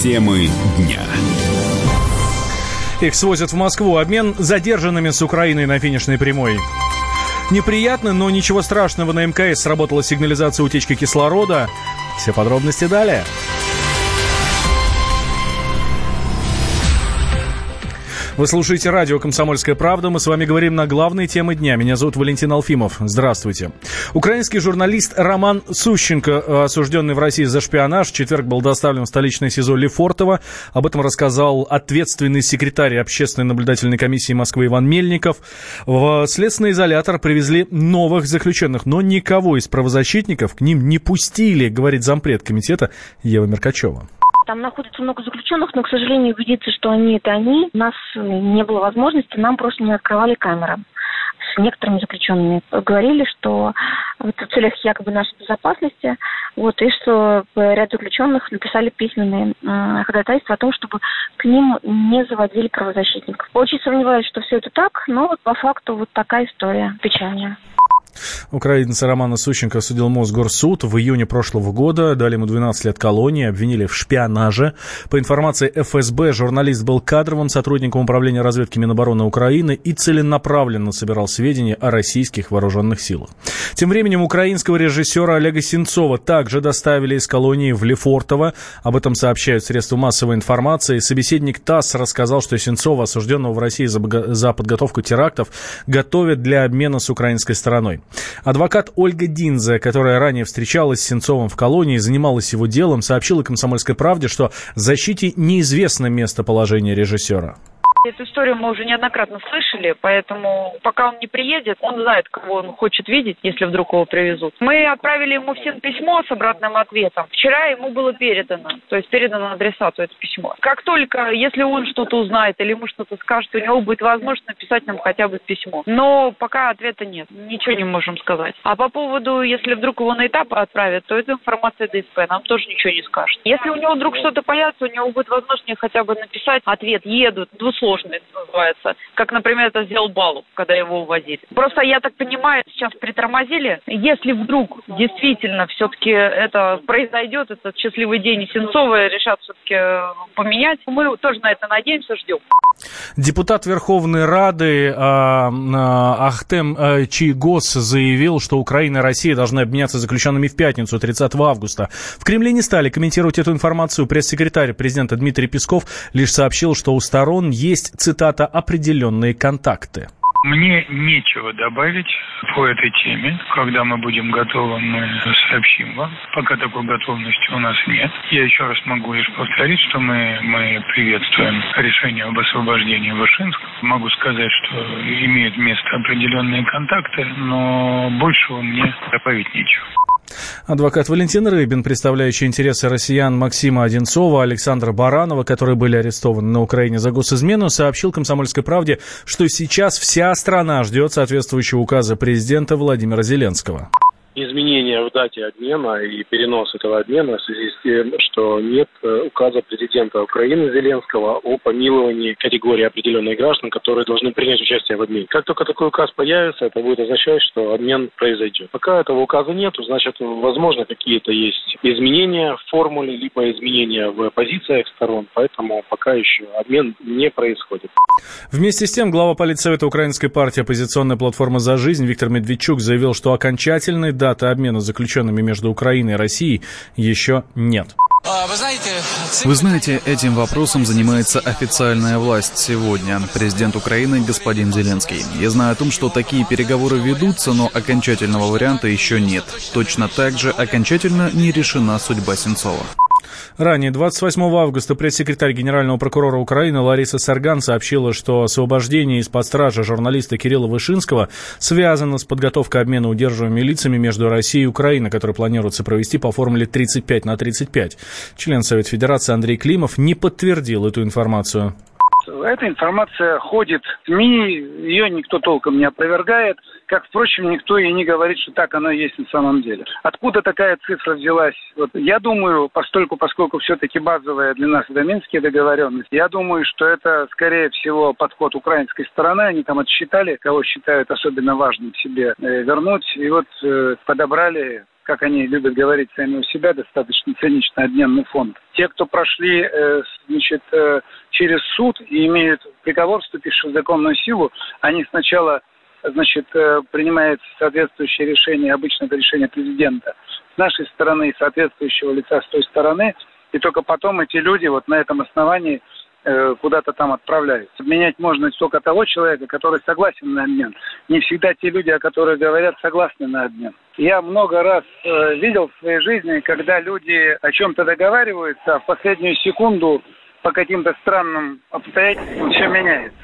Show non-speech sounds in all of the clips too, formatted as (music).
Темы дня. Их свозят в Москву. Обмен задержанными с Украиной на финишной прямой. Неприятно, но ничего страшного. На МКС сработала сигнализация утечки кислорода. Все подробности далее. Вы слушаете радио «Комсомольская правда». Мы с вами говорим на главные темы дня. Меня зовут Валентин Алфимов. Здравствуйте. Украинский журналист Роман Сущенко, осужденный в России за шпионаж, в четверг был доставлен в столичное СИЗО Лефортово. Об этом рассказал ответственный секретарь общественной наблюдательной комиссии Москвы Иван Мельников. В следственный изолятор привезли новых заключенных, но никого из правозащитников к ним не пустили, говорит зампред комитета Ева Меркачева. Там находится много заключенных, но, к сожалению, убедиться, что они это они, у нас не было возможности, нам просто не открывали камеры с некоторыми заключенными. Говорили, что в целях якобы нашей безопасности, вот, и что ряд заключенных написали письменные э, ходатайства о том, чтобы к ним не заводили правозащитников. Очень сомневаюсь, что все это так, но вот по факту вот такая история печальная. Украинца Романа Сущенко осудил Мосгорсуд в июне прошлого года. Дали ему 12 лет колонии, обвинили в шпионаже. По информации ФСБ, журналист был кадровым сотрудником управления разведки Минобороны Украины и целенаправленно собирал сведения о российских вооруженных силах. Тем временем украинского режиссера Олега Сенцова также доставили из колонии в Лефортово. Об этом сообщают средства массовой информации. Собеседник ТАСС рассказал, что Сенцова, осужденного в России за, за подготовку терактов, готовят для обмена с украинской стороной. Адвокат Ольга Динзе, которая ранее встречалась с Сенцовым в колонии занималась его делом, сообщила «Комсомольской правде», что защите неизвестно местоположение режиссера. Эту историю мы уже неоднократно слышали, поэтому пока он не приедет, он знает, кого он хочет видеть, если вдруг его привезут. Мы отправили ему всем письмо с обратным ответом. Вчера ему было передано, то есть передано адресату это письмо. Как только, если он что-то узнает или ему что-то скажет, у него будет возможность написать нам хотя бы письмо. Но пока ответа нет, ничего не можем сказать. А по поводу, если вдруг его на этап отправят, то это информация ДСП, нам тоже ничего не скажет. Если у него вдруг что-то появится, у него будет возможность хотя бы написать ответ, едут, двусловно сложный называется. Как, например, это сделал Балу, когда его увозили. Просто, я так понимаю, сейчас притормозили. Если вдруг действительно все-таки это произойдет, этот счастливый день, и Сенцова решат все-таки э, поменять, мы тоже на это надеемся, ждем. Депутат Верховной Рады э, Ахтем э, Чигос заявил, что Украина и Россия должны обменяться заключенными в пятницу, 30 августа. В Кремле не стали комментировать эту информацию. Пресс-секретарь президента Дмитрий Песков лишь сообщил, что у сторон есть, цитата, определенные контакты. Мне нечего добавить по этой теме. Когда мы будем готовы, мы сообщим вам. Пока такой готовности у нас нет. Я еще раз могу лишь повторить, что мы, мы приветствуем решение об освобождении Вышинска. Могу сказать, что имеют место определенные контакты, но большего мне добавить нечего. Адвокат Валентин Рыбин, представляющий интересы россиян Максима Одинцова, Александра Баранова, которые были арестованы на Украине за госизмену, сообщил «Комсомольской правде», что сейчас вся страна ждет соответствующего указа президента Владимира Зеленского изменения в дате обмена и перенос этого обмена в связи с тем, что нет э, указа президента Украины Зеленского о помиловании категории определенных граждан, которые должны принять участие в обмене. Как только такой указ появится, это будет означать, что обмен произойдет. Пока этого указа нет, значит, возможно, какие-то есть изменения в формуле, либо изменения в позициях сторон, поэтому пока еще обмен не происходит. Вместе с тем, глава политсовета Украинской партии «Оппозиционная платформа за жизнь» Виктор Медведчук заявил, что окончательной даты обмена заключенными между Украиной и Россией еще нет. А, вы знаете, Вы знаете, этим вопросом занимается официальная власть сегодня. Президент Украины господин Зеленский. Я знаю о том, что такие переговоры ведутся, но окончательного варианта еще нет. Точно так же окончательно не решена судьба Сенцова. Ранее, 28 августа, пресс-секретарь Генерального прокурора Украины Лариса Сарган сообщила, что освобождение из-под стражи журналиста Кирилла Вышинского связано с подготовкой обмена удерживаемыми лицами между Россией и Украиной, который планируется провести по формуле 35 на 35. Член Совета Федерации Андрей Климов не подтвердил эту информацию. Эта информация ходит в СМИ, ее никто толком не опровергает, как, впрочем, никто и не говорит, что так оно есть на самом деле. Откуда такая цифра взялась? Вот, я думаю, постольку, поскольку все-таки базовая для нас это Минские договоренности, я думаю, что это, скорее всего, подход украинской стороны. Они там отсчитали, кого считают особенно важным себе э, вернуть, и вот э, подобрали как они любят говорить сами у себя, достаточно циничный обменный фонд. Те, кто прошли э, значит, э, через суд и имеют приговор, вступивший в законную силу, они сначала значит, э, принимает соответствующее решение, обычно это решение президента, с нашей стороны соответствующего лица с той стороны, и только потом эти люди вот на этом основании куда-то там отправляются. Обменять можно только того человека, который согласен на обмен. Не всегда те люди, о которых говорят, согласны на обмен. Я много раз э, видел в своей жизни, когда люди о чем-то договариваются, а в последнюю секунду по каким-то странным обстоятельствам все меняется.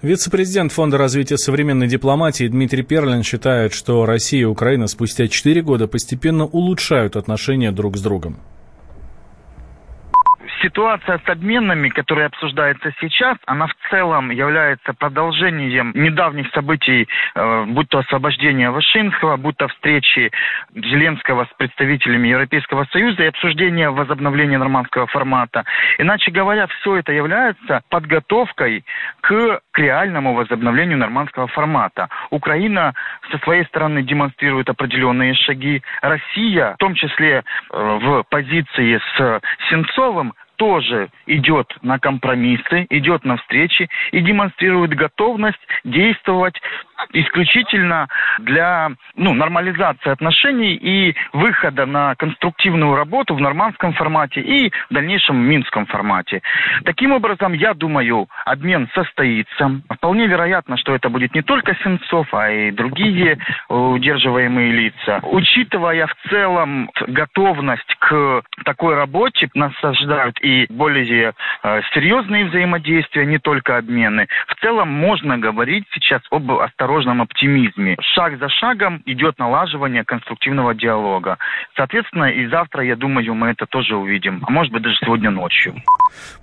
Вице-президент Фонда развития современной дипломатии Дмитрий Перлин считает, что Россия и Украина спустя 4 года постепенно улучшают отношения друг с другом ситуация с обменами, которая обсуждается сейчас, она в целом является продолжением недавних событий, э, будь то освобождение Вашинского, будь то встречи Зеленского с представителями Европейского Союза и обсуждение возобновления нормандского формата. Иначе говоря, все это является подготовкой к, к реальному возобновлению нормандского формата. Украина со своей стороны демонстрирует определенные шаги. Россия, в том числе э, в позиции с Сенцовым, тоже идет на компромиссы, идет на встречи и демонстрирует готовность действовать исключительно для ну, нормализации отношений и выхода на конструктивную работу в нормандском формате и в дальнейшем в минском формате. Таким образом, я думаю, обмен состоится. Вполне вероятно, что это будет не только Сенцов, а и другие удерживаемые лица. Учитывая в целом готовность к такой работе, нас ожидают более э, серьезные взаимодействия, не только обмены. В целом можно говорить сейчас об осторожном оптимизме. Шаг за шагом идет налаживание конструктивного диалога. Соответственно, и завтра, я думаю, мы это тоже увидим. А может быть, даже сегодня ночью.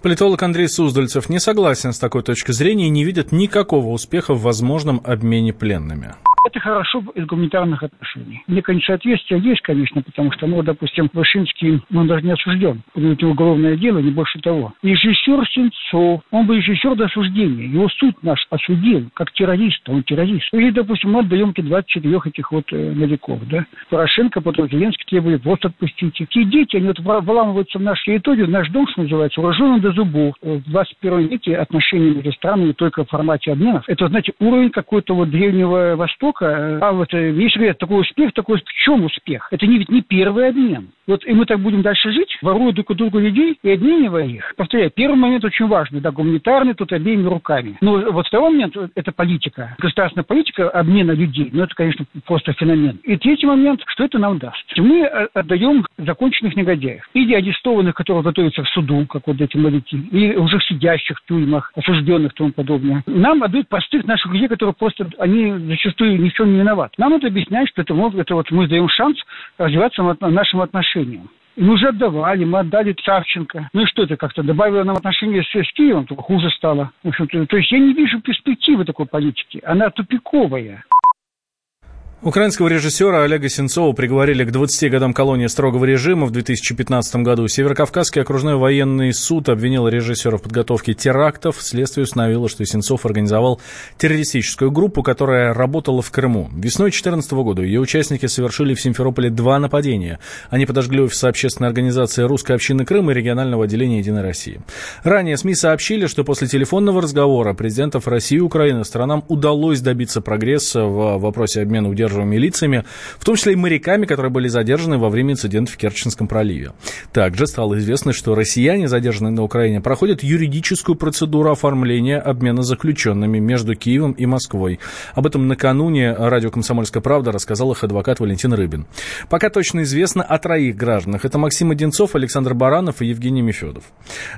Политолог Андрей Суздальцев не согласен с такой точкой зрения и не видит никакого успеха в возможном обмене пленными. Это хорошо из гуманитарных отношений. Мне, конечно, ответствие есть, конечно, потому что, ну, допустим, Вышинский, ну, он даже не осужден. У него уголовное дело, не больше того. Режиссер Сенцов, он был режиссер до осуждения. Его суд наш осудил, как террориста, он террорист. Или, допустим, мы отдаем 24 этих вот э, новиков, да. Порошенко, потом Зеленский требует, вот отпустите. Те дети, они вот вламываются в нашу территорию, наш дом, что называется, вооруженный до зубов. В 21 веке отношения между странами только в формате обменов. Это, знаете, уровень какой-то вот Древнего Востока, Востока, а вот э, если говорят, такой успех, такой в чем успех? Это не, ведь не первый обмен. Вот и мы так будем дальше жить, воруя друг у друга людей и обменивая их. Повторяю, первый момент очень важный, да, гуманитарный, тут обеими руками. Но вот второй момент – это политика, государственная политика обмена людей. Ну, это, конечно, просто феномен. И третий момент, что это нам даст? Мы э, отдаем законченных негодяев. Или арестованных, которые готовятся к суду, как вот эти моряки, или уже сидящих в тюрьмах, осужденных и тому подобное. Нам отдают простых наших людей, которые просто, они зачастую ни в чем не виноваты. Нам надо объяснять, что это, это вот мы даем шанс развиваться нашим отношениям. И мы уже отдавали, мы отдали Савченко. Ну и что это как-то добавило нам отношения с, с Киевом, только хуже стало. В общем-то, то есть я не вижу перспективы такой политики. Она тупиковая. Украинского режиссера Олега Сенцова приговорили к 20 годам колонии строгого режима в 2015 году. Северокавказский окружной военный суд обвинил режиссера в подготовке терактов. Следствие установило, что Сенцов организовал террористическую группу, которая работала в Крыму. Весной 2014 года ее участники совершили в Симферополе два нападения. Они подожгли офис общественной организации «Русской общины Крыма» и регионального отделения «Единой России». Ранее СМИ сообщили, что после телефонного разговора президентов России и Украины сторонам удалось добиться прогресса в вопросе обмена удерживания задерживаемыми лицами, в том числе и моряками, которые были задержаны во время инцидента в Керченском проливе. Также стало известно, что россияне, задержанные на Украине, проходят юридическую процедуру оформления обмена заключенными между Киевом и Москвой. Об этом накануне радио «Комсомольская правда» рассказал их адвокат Валентин Рыбин. Пока точно известно о троих гражданах. Это Максим Одинцов, Александр Баранов и Евгений Мефедов.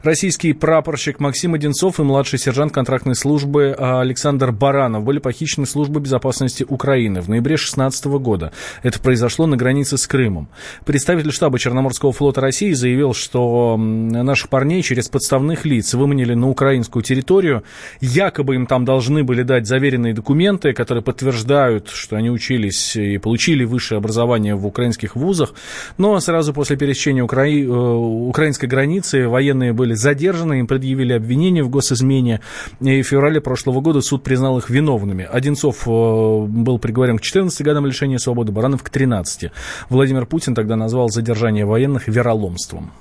Российский прапорщик Максим Одинцов и младший сержант контрактной службы Александр Баранов были похищены службой безопасности Украины в ноябре 2016 года. Это произошло на границе с Крымом. Представитель штаба Черноморского флота России заявил, что наших парней через подставных лиц выманили на украинскую территорию. Якобы им там должны были дать заверенные документы, которые подтверждают, что они учились и получили высшее образование в украинских вузах. Но сразу после пересечения Укра... Э, украинской границы военные были задержаны, им предъявили обвинение в госизмене. И в феврале прошлого года суд признал их виновными. Одинцов э, был приговорен к 14 14 годам лишения свободы, Баранов к 13. Владимир Путин тогда назвал задержание военных вероломством.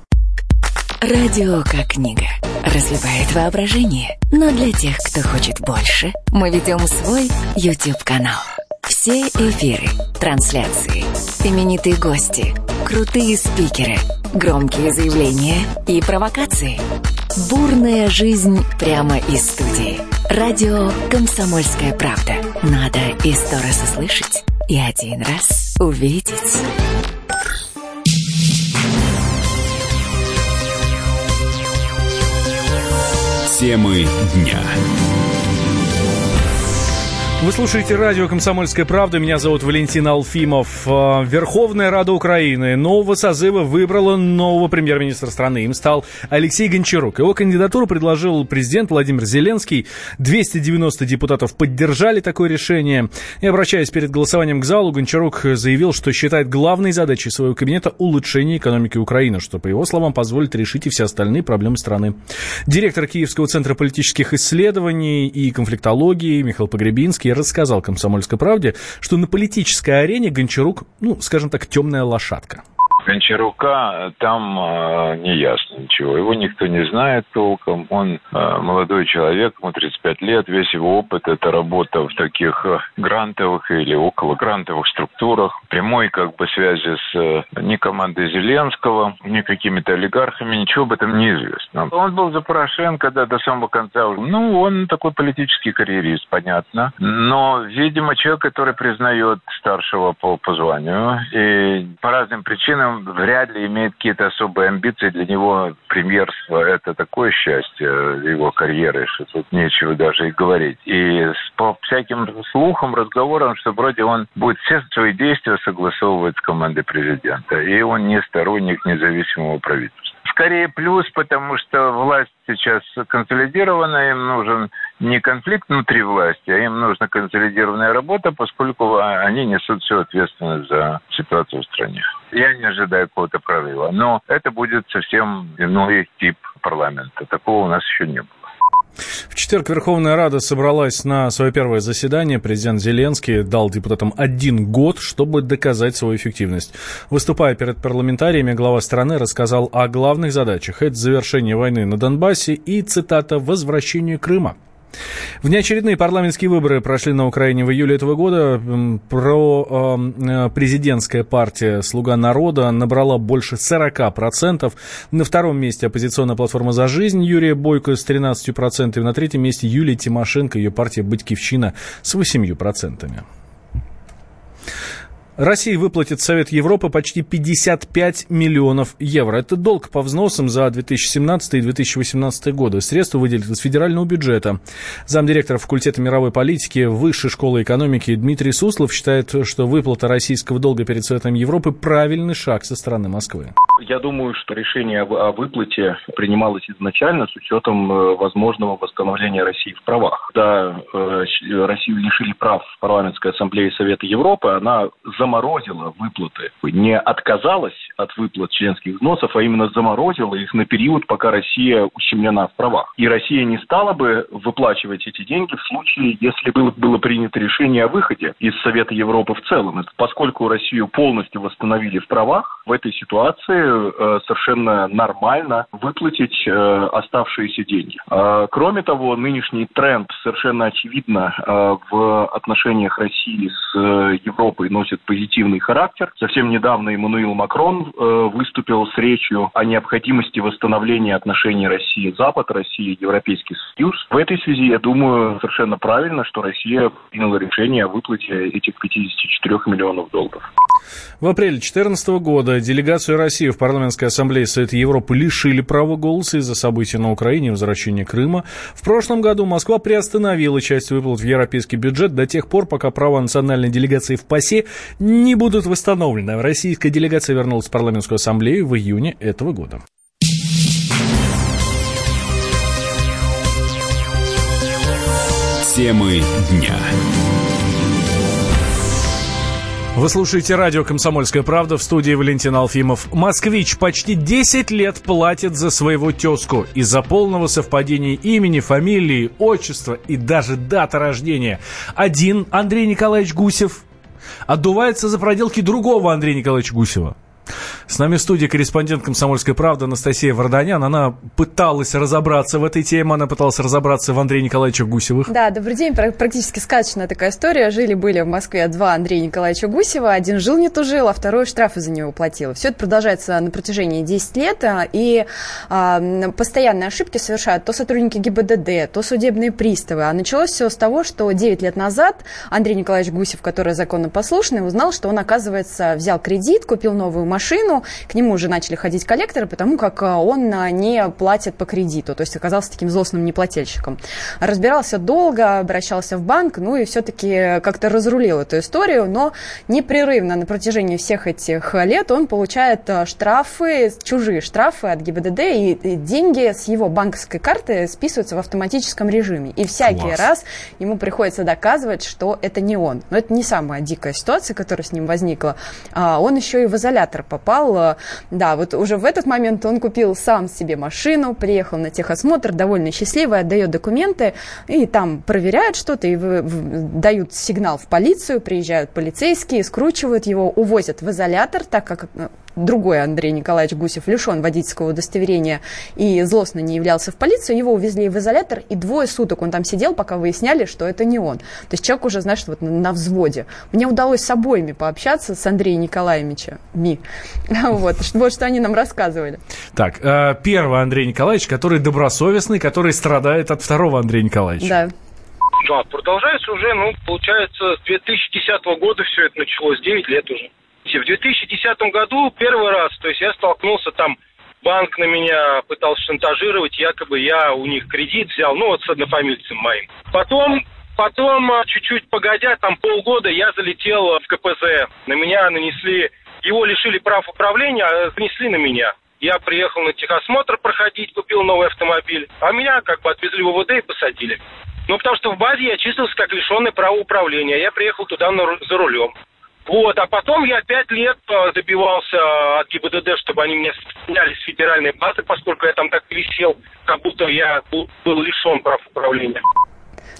Радио как книга. Разливает воображение. Но для тех, кто хочет больше, мы ведем свой YouTube-канал. Все эфиры, трансляции, именитые гости, крутые спикеры, громкие заявления и провокации. Бурная жизнь прямо из студии. Радио «Комсомольская правда». Надо и сто раз услышать, и один раз увидеть. Темы дня. Вы слушаете радио «Комсомольская правда». Меня зовут Валентин Алфимов. А, Верховная Рада Украины нового созыва выбрала нового премьер-министра страны. Им стал Алексей Гончарук. Его кандидатуру предложил президент Владимир Зеленский. 290 депутатов поддержали такое решение. И, обращаясь перед голосованием к залу, Гончарук заявил, что считает главной задачей своего кабинета улучшение экономики Украины, что, по его словам, позволит решить и все остальные проблемы страны. Директор Киевского центра политических исследований и конфликтологии Михаил Погребинский Зеленский рассказал «Комсомольской правде», что на политической арене Гончарук, ну, скажем так, темная лошадка. Гончарука там э, не ясно ничего. Его никто не знает толком. Он э, молодой человек, ему 35 лет. Весь его опыт – это работа в таких э, грантовых или около грантовых структурах. Прямой как бы связи с э, ни командой Зеленского, ни какими-то олигархами. Ничего об этом не известно. Он был за Порошенко да, до самого конца. Ну, он такой политический карьерист, понятно. Но, видимо, человек, который признает старшего по, по званию. И по разным причинам вряд ли имеет какие-то особые амбиции. Для него премьерство – это такое счастье его карьеры, что тут нечего даже и говорить. И по всяким слухам, разговорам, что вроде он будет все свои действия согласовывать с командой президента. И он не сторонник независимого правительства скорее плюс, потому что власть сейчас консолидирована, им нужен не конфликт внутри власти, а им нужна консолидированная работа, поскольку они несут всю ответственность за ситуацию в стране. Я не ожидаю какого-то прорыва, но это будет совсем иной тип парламента. Такого у нас еще не было. В четверг Верховная Рада собралась на свое первое заседание. Президент Зеленский дал депутатам один год, чтобы доказать свою эффективность. Выступая перед парламентариями, глава страны рассказал о главных задачах. Это завершение войны на Донбассе и, цитата, «возвращение Крыма». Внеочередные парламентские выборы прошли на Украине в июле этого года. Про э, президентская партия «Слуга народа» набрала больше 40%. На втором месте оппозиционная платформа «За жизнь» Юрия Бойко с 13%. На третьем месте Юлия Тимошенко, ее партия «Батькивщина» с 8%. Россия выплатит Совет Европы почти 55 миллионов евро. Это долг по взносам за 2017 и 2018 годы. Средства выделят из федерального бюджета. Замдиректора факультета мировой политики Высшей школы экономики Дмитрий Суслов считает, что выплата российского долга перед Советом Европы – правильный шаг со стороны Москвы. Я думаю, что решение о выплате принималось изначально с учетом э, возможного восстановления России в правах. Когда э, Россию лишили прав парламентской ассамблеи Совета Европы, она за заморозила выплаты, не отказалась от выплат членских взносов, а именно заморозила их на период, пока Россия ущемлена в правах. И Россия не стала бы выплачивать эти деньги в случае, если было, было принято решение о выходе из Совета Европы в целом. Это поскольку Россию полностью восстановили в правах, в этой ситуации э, совершенно нормально выплатить э, оставшиеся деньги. Э, кроме того, нынешний тренд совершенно очевидно э, в отношениях России с э, Европой носит позитивный характер. Совсем недавно Эммануил Макрон э, выступил с речью о необходимости восстановления отношений России-Запад, России-Европейский Союз. В этой связи, я думаю, совершенно правильно, что Россия приняла решение о выплате этих 54 миллионов долларов. В апреле 2014 года делегацию России в парламентской ассамблее Совета Европы лишили права голоса из-за событий на Украине и возвращения Крыма. В прошлом году Москва приостановила часть выплат в европейский бюджет до тех пор, пока права национальной делегации в ПАСЕ не будут восстановлены. Российская делегация вернулась в парламентскую ассамблею в июне этого года. Темы дня. Вы слушаете радио «Комсомольская правда» в студии Валентин Алфимов. Москвич почти 10 лет платит за своего тезку из-за полного совпадения имени, фамилии, отчества и даже даты рождения. Один Андрей Николаевич Гусев отдувается за проделки другого Андрея Николаевича Гусева. С нами в студии корреспондент «Комсомольской правды» Анастасия Варданян. Она пыталась разобраться в этой теме, она пыталась разобраться в Андрея Николаевича Гусевых. Да, добрый день. Практически сказочная такая история. Жили-были в Москве два Андрея Николаевича Гусева. Один жил, не тужил, а второй штрафы за него платил. Все это продолжается на протяжении 10 лет. А, и а, постоянные ошибки совершают то сотрудники ГИБДД, то судебные приставы. А началось все с того, что 9 лет назад Андрей Николаевич Гусев, который законопослушный, узнал, что он, оказывается, взял кредит, купил новую машину, к нему уже начали ходить коллекторы, потому как а, он а, не платит по кредиту, то есть оказался таким злостным неплательщиком. Разбирался долго, обращался в банк, ну и все-таки как-то разрулил эту историю, но непрерывно на протяжении всех этих лет он получает а, штрафы, чужие штрафы от ГИБДД, и деньги с его банковской карты списываются в автоматическом режиме. И всякий Класс. раз ему приходится доказывать, что это не он. Но это не самая дикая ситуация, которая с ним возникла. Он еще и в изолятор попал, сказал, да, вот уже в этот момент он купил сам себе машину, приехал на техосмотр, довольно счастливый, отдает документы, и там проверяют что-то, и дают сигнал в полицию, приезжают полицейские, скручивают его, увозят в изолятор, так как э, другой Андрей Николаевич Гусев лишен водительского удостоверения и злостно не являлся в полицию, его увезли в изолятор, и двое суток он там сидел, пока выясняли, что это не он. То есть человек уже, знаешь, вот на взводе. Мне удалось с обоими пообщаться, с Андреем Николаевичем, Ми. (laughs) Вот, вот что они нам рассказывали. Так, э, первый Андрей Николаевич, который добросовестный, который страдает от второго Андрея Николаевича. Да. Да, продолжается уже, ну, получается, с 2010 года все это началось, 9 лет уже. В 2010 году первый раз, то есть я столкнулся там, банк на меня пытался шантажировать, якобы я у них кредит взял, ну вот с однофамильцем моим. Потом Потом, а, чуть-чуть погодя, там полгода я залетел в КПЗ. На меня нанесли, его лишили прав управления, а занесли на меня. Я приехал на техосмотр проходить, купил новый автомобиль, а меня как бы отвезли в ОВД и посадили. Ну, потому что в базе я числился как лишенный права управления. Я приехал туда на, за рулем. Вот, а потом я пять лет э, добивался от ГИБДД, чтобы они меня сняли с федеральной базы, поскольку я там так висел, как будто я был, лишен прав управления.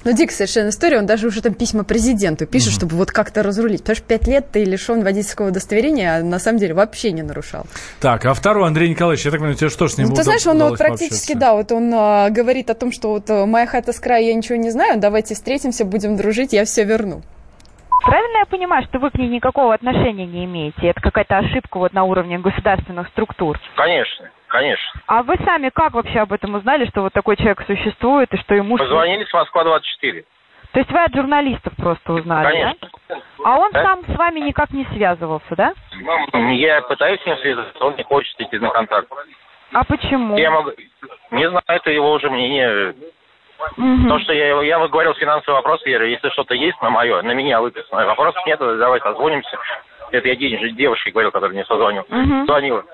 Ну, дик совершенно история, он даже уже там письма президенту пишет, mm-hmm. чтобы вот как-то разрулить. Потому что пять лет ты лишен водительского удостоверения, а на самом деле вообще не нарушал. Так, а второй Андрей Николаевич, я так понимаю, тебе что с ним Ну, ты знаешь, он вот практически, да, вот он а, говорит о том, что вот э, моя хата с края, я ничего не знаю, давайте встретимся, будем дружить, я все верну. Понимаю, что вы к ней никакого отношения не имеете? Это какая-то ошибка вот на уровне государственных структур? Конечно, конечно. А вы сами как вообще об этом узнали, что вот такой человек существует и что ему... Позвонили с Москва-24. То есть вы от журналистов просто узнали, Конечно. да? А он да? сам с вами никак не связывался, да? Я пытаюсь с ним связаться, он не хочет идти на контакт. А почему? Я могу... Не знаю, это его уже мнение. Угу. То, что я, я вот говорил финансовый вопрос, я говорю, если что-то есть на мое, на меня выписано, вопросов нет, давай созвонимся. Это я денежной девушке говорил, которая мне созвонил. Угу. Звонила.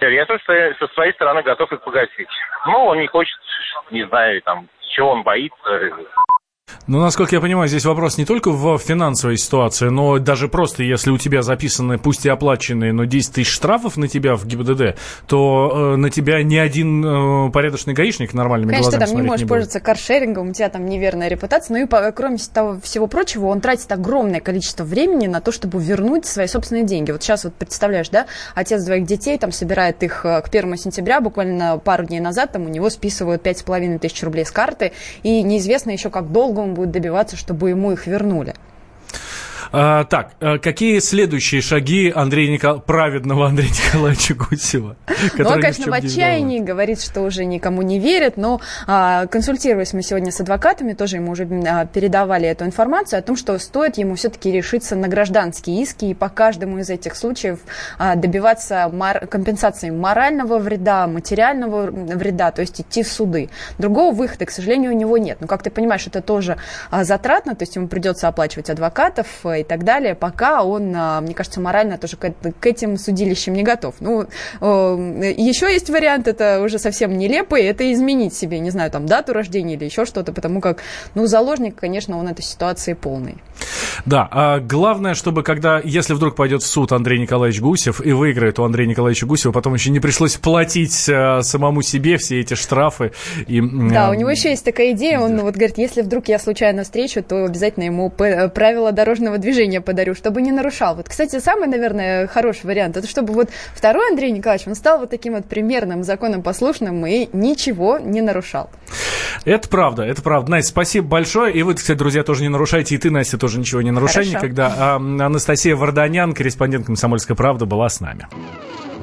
Я своей, со своей стороны готов их погасить. Ну, он не хочет, не знаю, там, чего он боится. Ну, насколько я понимаю, здесь вопрос не только в финансовой ситуации, но даже просто, если у тебя записаны, пусть и оплаченные, но 10 тысяч штрафов на тебя в ГИБДД, то э, на тебя ни один э, порядочный гаишник нормальными Конечно, глазами ты там не можешь не пользоваться каршерингом, у тебя там неверная репутация, ну и по, кроме того, всего прочего, он тратит огромное количество времени на то, чтобы вернуть свои собственные деньги. Вот сейчас вот представляешь, да, отец двоих детей там собирает их э, к первому сентября, буквально пару дней назад там у него списывают пять с половиной тысяч рублей с карты, и неизвестно еще, как долго он будет добиваться, чтобы ему их вернули. А, так, а какие следующие шаги Андрея Никол... праведного Андрея Николаевича Гусева? Ну, он, конечно, в отчаянии, говорит, что уже никому не верит, но а, консультировались мы сегодня с адвокатами, тоже ему уже а, передавали эту информацию о том, что стоит ему все-таки решиться на гражданские иски и по каждому из этих случаев а, добиваться мор... компенсации морального вреда, материального вреда, то есть идти в суды. Другого выхода, к сожалению, у него нет. Но, как ты понимаешь, это тоже а, затратно, то есть ему придется оплачивать адвокатов и и так далее, пока он, а, мне кажется, морально тоже к, к этим судилищам не готов. Ну, еще есть вариант, это уже совсем нелепый, это изменить себе, не знаю, там, дату рождения или еще что-то, потому как, ну, заложник, конечно, он этой ситуации полный. Да, а главное, чтобы когда, если вдруг пойдет в суд Андрей Николаевич Гусев и выиграет у Андрея Николаевича Гусева, потом еще не пришлось платить а, самому себе все эти штрафы. И, да, а, у него еще есть такая идея, он вот говорит, если вдруг я случайно встречу, то обязательно ему правила дорожного движение подарю, чтобы не нарушал. Вот, кстати, самый, наверное, хороший вариант, это чтобы вот второй Андрей Николаевич, он стал вот таким вот примерным, законопослушным и ничего не нарушал. Это правда, это правда. Настя, спасибо большое. И вы, кстати, друзья, тоже не нарушайте. И ты, Настя, тоже ничего не нарушай Хорошо. никогда. А, Анастасия Варданян, корреспондент «Комсомольской правды», была с нами.